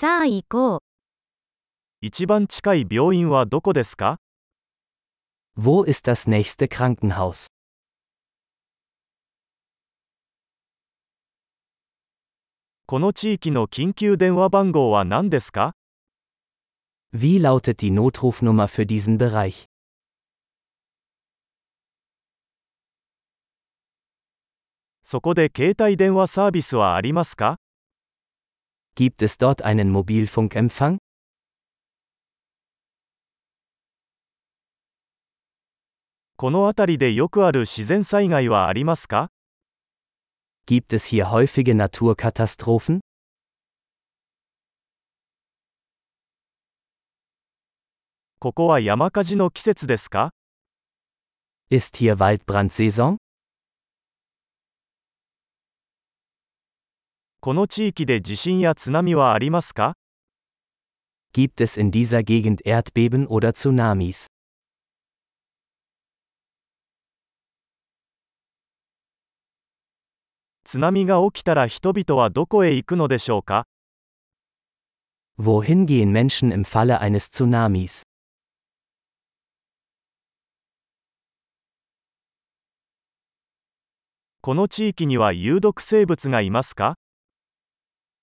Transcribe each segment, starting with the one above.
さあ行こう。一番近い病院はどこですか Wo ist das nächste Krankenhaus? この地域の緊急電話番号は何ですか Wie lautet die Notrufnummer für diesen Bereich? そこで携帯電話サービスはありますか Gibt es dort einen Mobilfunkempfang? Gibt es hier häufige Naturkatastrophen? Ist hier Waldbrandsaison? この地域で地震や津波はありますか Gibt es in dieser Gegend Erdbeben oder Tsunamis? 津波が起きたら人々はどこへ行くのでしょうか Wohin gehen Menschen im Falle eines Tsunamis? この地域には有毒生物がいますか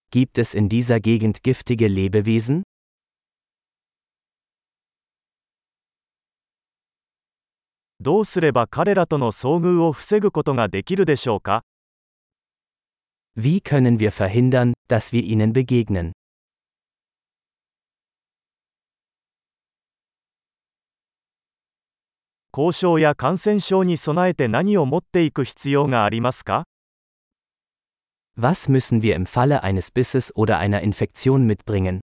Gibt es in dieser Gegend giftige Lebewesen? どうすれば彼らとの遭遇を防ぐことができるでしょうか Wie können wir verhindern, dass wir ihnen begegnen? 交渉や感染症に備えて何を持っていく必要がありますか Was müssen wir im Falle eines Bisses oder einer Infektion mitbringen?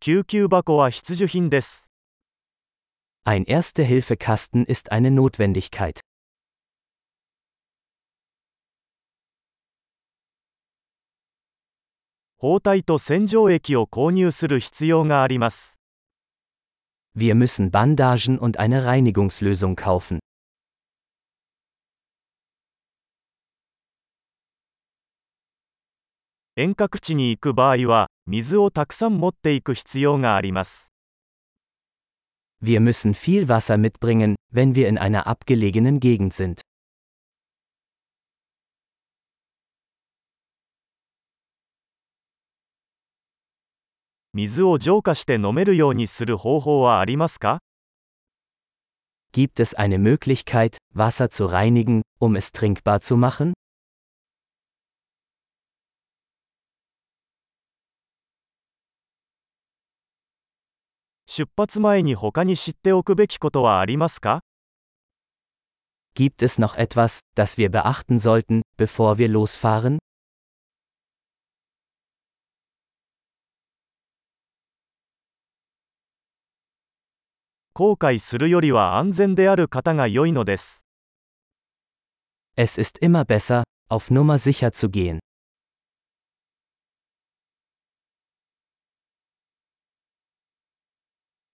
救急箱は必需品です。 Ein Erste-Hilfe-Kasten ist eine Notwendigkeit. 包帯と洗浄液を購入する必要があります。 wir müssen Bandagen und eine Reinigungslösung kaufen. Wir müssen viel Wasser mitbringen, wenn wir in einer abgelegenen Gegend sind. 水を浄化して飲めるようにする方法はありますか Gibt es eine Möglichkeit, Wasser zu reinigen, um es trinkbar zu machen? 出発前に他に知っておくべきことはありますか Gibt es noch etwas, das wir beachten sollten, bevor wir losfahren? 後悔するよりは安全である方が良いのです。Es ist immer besser, auf Nummer sicher zu gehen.